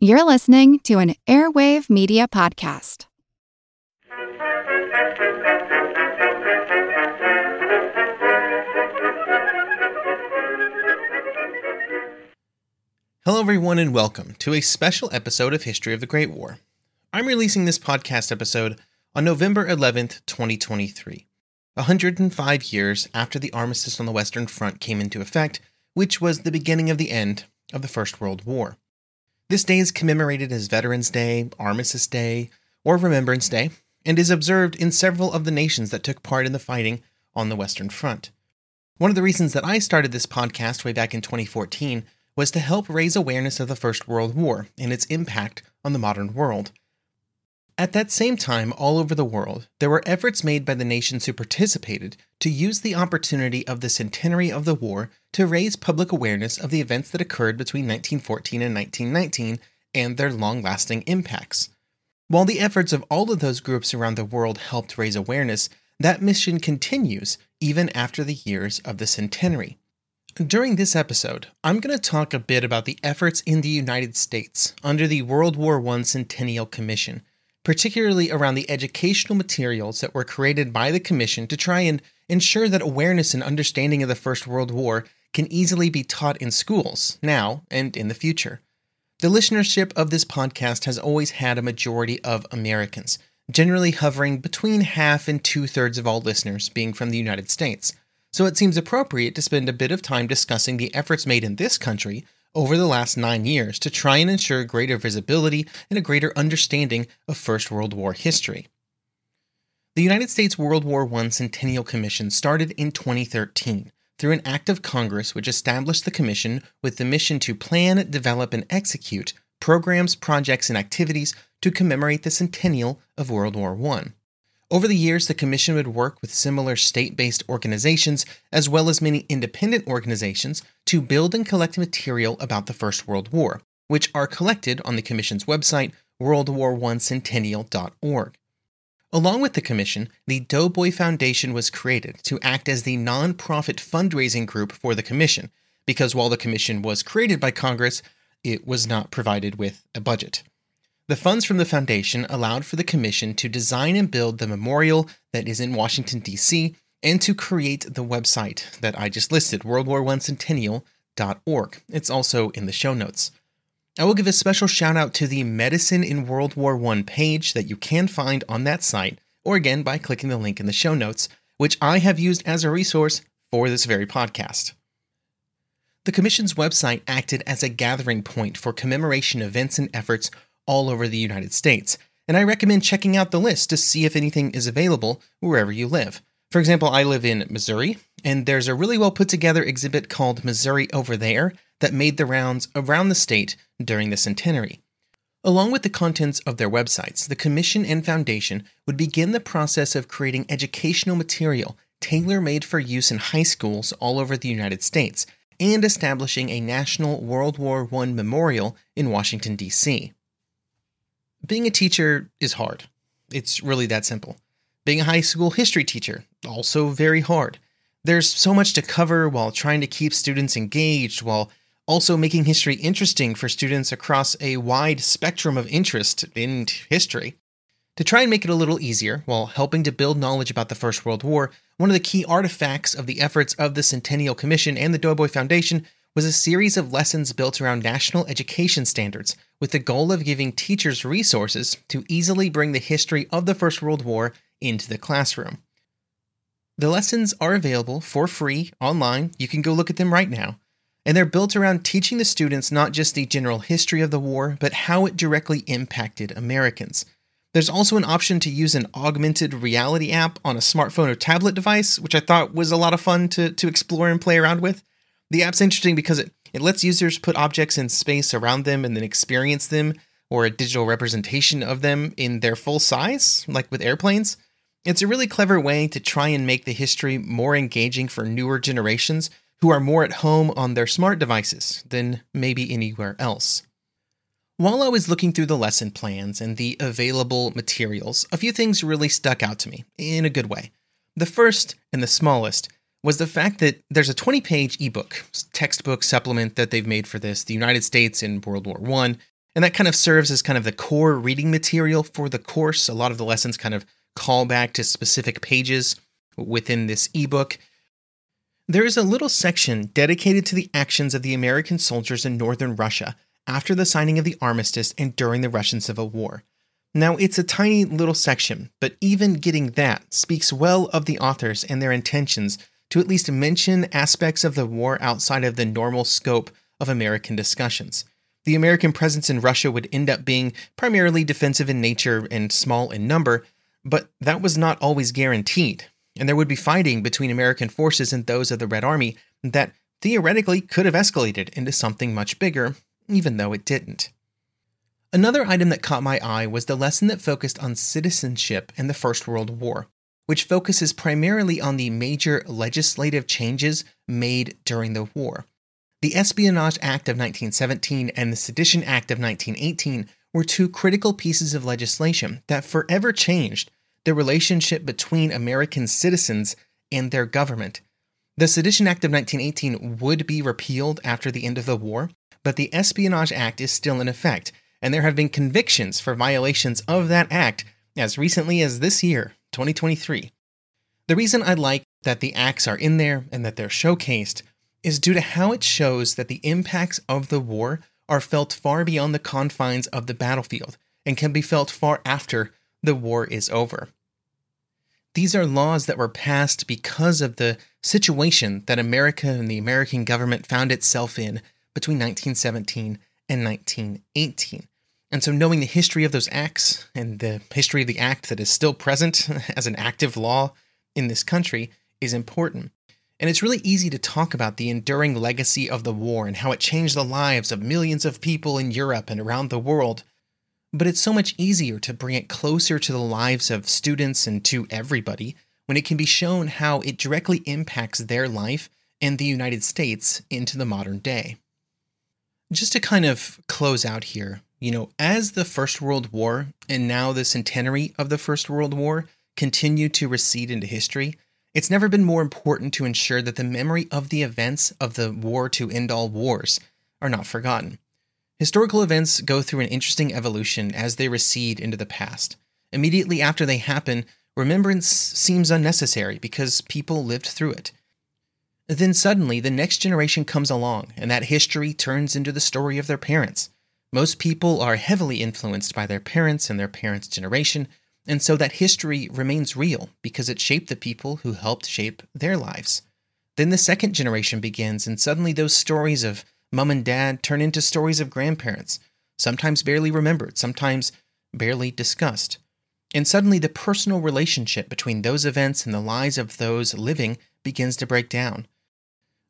You're listening to an Airwave Media Podcast. Hello, everyone, and welcome to a special episode of History of the Great War. I'm releasing this podcast episode on November 11th, 2023, 105 years after the armistice on the Western Front came into effect, which was the beginning of the end of the First World War. This day is commemorated as Veterans Day, Armistice Day, or Remembrance Day, and is observed in several of the nations that took part in the fighting on the Western Front. One of the reasons that I started this podcast way back in 2014 was to help raise awareness of the First World War and its impact on the modern world. At that same time, all over the world, there were efforts made by the nations who participated to use the opportunity of the centenary of the war to raise public awareness of the events that occurred between 1914 and 1919 and their long lasting impacts. While the efforts of all of those groups around the world helped raise awareness, that mission continues even after the years of the centenary. During this episode, I'm going to talk a bit about the efforts in the United States under the World War I Centennial Commission particularly around the educational materials that were created by the Commission to try and ensure that awareness and understanding of the First World War can easily be taught in schools, now and in the future. The listenership of this podcast has always had a majority of Americans, generally hovering between half and two thirds of all listeners being from the United States. So it seems appropriate to spend a bit of time discussing the efforts made in this country over the last nine years to try and ensure greater visibility and a greater understanding of First World War history. The United States World War I Centennial Commission started in 2013 through an act of Congress which established the commission with the mission to plan, develop, and execute programs, projects, and activities to commemorate the centennial of World War I. Over the years, the Commission would work with similar state based organizations, as well as many independent organizations, to build and collect material about the First World War, which are collected on the Commission's website, worldwar1centennial.org. Along with the Commission, the Doughboy Foundation was created to act as the nonprofit fundraising group for the Commission, because while the Commission was created by Congress, it was not provided with a budget. The funds from the foundation allowed for the commission to design and build the memorial that is in Washington, D.C., and to create the website that I just listed, worldwar1centennial.org. It's also in the show notes. I will give a special shout out to the Medicine in World War I page that you can find on that site, or again by clicking the link in the show notes, which I have used as a resource for this very podcast. The Commission's website acted as a gathering point for commemoration events and efforts all over the United States, and I recommend checking out the list to see if anything is available wherever you live. For example, I live in Missouri, and there's a really well put together exhibit called Missouri Over There that made the rounds around the state during the centenary. Along with the contents of their websites, the Commission and Foundation would begin the process of creating educational material tailor made for use in high schools all over the United States and establishing a national World War I memorial in Washington, D.C. Being a teacher is hard. It's really that simple. Being a high school history teacher, also very hard. There's so much to cover while trying to keep students engaged, while also making history interesting for students across a wide spectrum of interest in history. To try and make it a little easier, while helping to build knowledge about the First World War, one of the key artifacts of the efforts of the Centennial Commission and the Doughboy Foundation was a series of lessons built around national education standards with the goal of giving teachers resources to easily bring the history of the First World War into the classroom. The lessons are available for free online. You can go look at them right now. And they're built around teaching the students not just the general history of the war, but how it directly impacted Americans. There's also an option to use an augmented reality app on a smartphone or tablet device, which I thought was a lot of fun to, to explore and play around with. The app's interesting because it, it lets users put objects in space around them and then experience them or a digital representation of them in their full size, like with airplanes. It's a really clever way to try and make the history more engaging for newer generations who are more at home on their smart devices than maybe anywhere else. While I was looking through the lesson plans and the available materials, a few things really stuck out to me in a good way. The first and the smallest was the fact that there's a 20 page ebook, textbook supplement that they've made for this, the United States in World War I, And that kind of serves as kind of the core reading material for the course. A lot of the lessons kind of call back to specific pages within this ebook. There is a little section dedicated to the actions of the American soldiers in northern Russia after the signing of the armistice and during the Russian Civil War. Now, it's a tiny little section, but even getting that speaks well of the authors and their intentions to at least mention aspects of the war outside of the normal scope of American discussions. The American presence in Russia would end up being primarily defensive in nature and small in number, but that was not always guaranteed, and there would be fighting between American forces and those of the Red Army that theoretically could have escalated into something much bigger, even though it didn't. Another item that caught my eye was the lesson that focused on citizenship in the First World War, which focuses primarily on the major legislative changes made during the war. The Espionage Act of 1917 and the Sedition Act of 1918 were two critical pieces of legislation that forever changed the relationship between American citizens and their government. The Sedition Act of 1918 would be repealed after the end of the war, but the Espionage Act is still in effect, and there have been convictions for violations of that act as recently as this year, 2023. The reason I like that the acts are in there and that they're showcased is due to how it shows that the impacts of the war are felt far beyond the confines of the battlefield and can be felt far after the war is over. These are laws that were passed because of the situation that America and the American government found itself in between 1917 and 1918. And so, knowing the history of those acts and the history of the act that is still present as an active law in this country is important. And it's really easy to talk about the enduring legacy of the war and how it changed the lives of millions of people in Europe and around the world. But it's so much easier to bring it closer to the lives of students and to everybody when it can be shown how it directly impacts their life and the United States into the modern day. Just to kind of close out here, you know, as the First World War and now the centenary of the First World War continue to recede into history, it's never been more important to ensure that the memory of the events of the war to end all wars are not forgotten. Historical events go through an interesting evolution as they recede into the past. Immediately after they happen, remembrance seems unnecessary because people lived through it. Then suddenly, the next generation comes along, and that history turns into the story of their parents. Most people are heavily influenced by their parents and their parents' generation, and so that history remains real because it shaped the people who helped shape their lives. Then the second generation begins, and suddenly those stories of mom and dad turn into stories of grandparents, sometimes barely remembered, sometimes barely discussed. And suddenly the personal relationship between those events and the lives of those living begins to break down.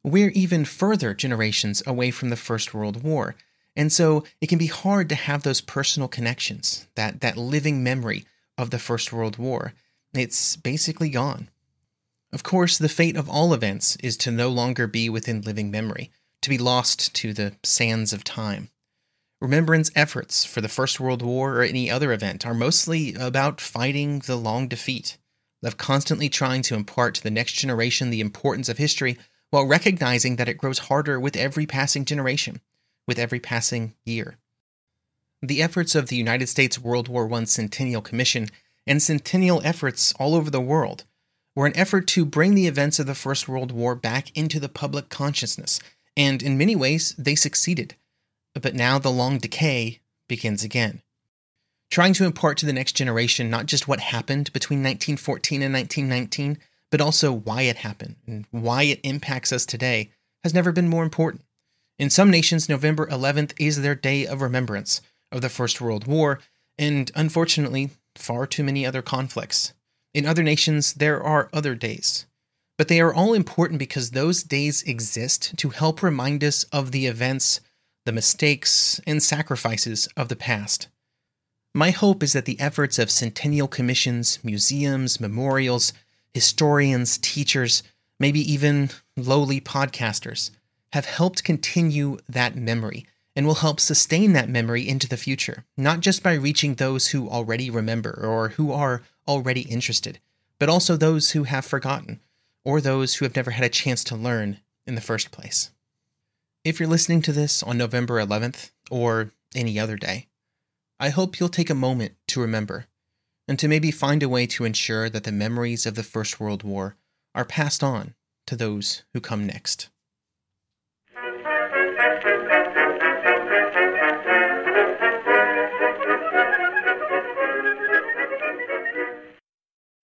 We're even further generations away from the First World War, and so it can be hard to have those personal connections, that, that living memory of the First World War. It's basically gone. Of course, the fate of all events is to no longer be within living memory, to be lost to the sands of time. Remembrance efforts for the First World War or any other event are mostly about fighting the long defeat, of constantly trying to impart to the next generation the importance of history while recognizing that it grows harder with every passing generation, with every passing year. The efforts of the United States World War I Centennial Commission and centennial efforts all over the world were an effort to bring the events of the First World War back into the public consciousness, and in many ways, they succeeded. But now the long decay begins again. Trying to impart to the next generation not just what happened between 1914 and 1919, but also why it happened and why it impacts us today has never been more important. In some nations, November 11th is their day of remembrance of the First World War, and unfortunately, far too many other conflicts. In other nations, there are other days. But they are all important because those days exist to help remind us of the events, the mistakes, and sacrifices of the past. My hope is that the efforts of centennial commissions, museums, memorials, historians, teachers, maybe even lowly podcasters, have helped continue that memory and will help sustain that memory into the future, not just by reaching those who already remember or who are already interested, but also those who have forgotten or those who have never had a chance to learn in the first place. If you're listening to this on November 11th or any other day. I hope you'll take a moment to remember and to maybe find a way to ensure that the memories of the First World War are passed on to those who come next.